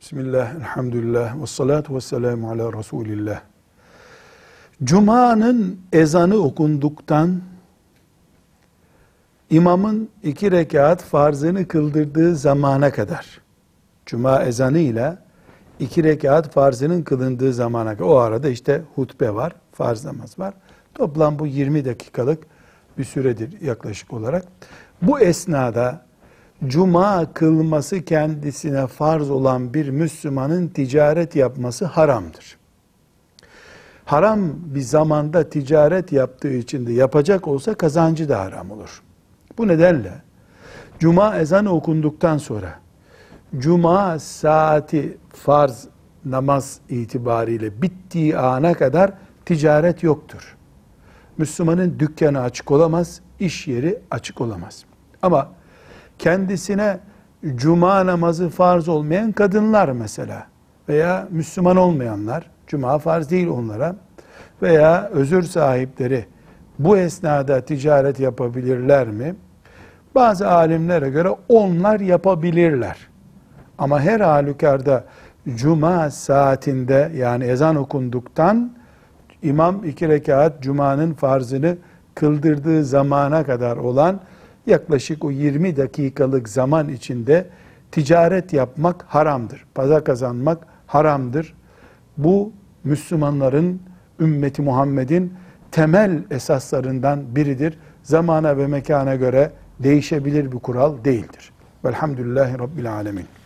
Bismillah, elhamdülillah, ve salatu ve selamu ala Resulillah. Cuma'nın ezanı okunduktan, imamın iki rekat farzını kıldırdığı zamana kadar, Cuma ezanıyla iki rekat farzının kılındığı zamana kadar, o arada işte hutbe var, farz namaz var. Toplam bu 20 dakikalık bir süredir yaklaşık olarak. Bu esnada cuma kılması kendisine farz olan bir Müslümanın ticaret yapması haramdır. Haram bir zamanda ticaret yaptığı için de yapacak olsa kazancı da haram olur. Bu nedenle cuma ezanı okunduktan sonra cuma saati farz namaz itibariyle bittiği ana kadar ticaret yoktur. Müslümanın dükkanı açık olamaz, iş yeri açık olamaz. Ama kendisine cuma namazı farz olmayan kadınlar mesela veya Müslüman olmayanlar, cuma farz değil onlara veya özür sahipleri bu esnada ticaret yapabilirler mi? Bazı alimlere göre onlar yapabilirler. Ama her halükarda cuma saatinde yani ezan okunduktan imam iki rekat cumanın farzını kıldırdığı zamana kadar olan yaklaşık o 20 dakikalık zaman içinde ticaret yapmak haramdır. Para kazanmak haramdır. Bu Müslümanların ümmeti Muhammed'in temel esaslarından biridir. Zamana ve mekana göre değişebilir bir kural değildir. Velhamdülillahi Rabbil Alemin.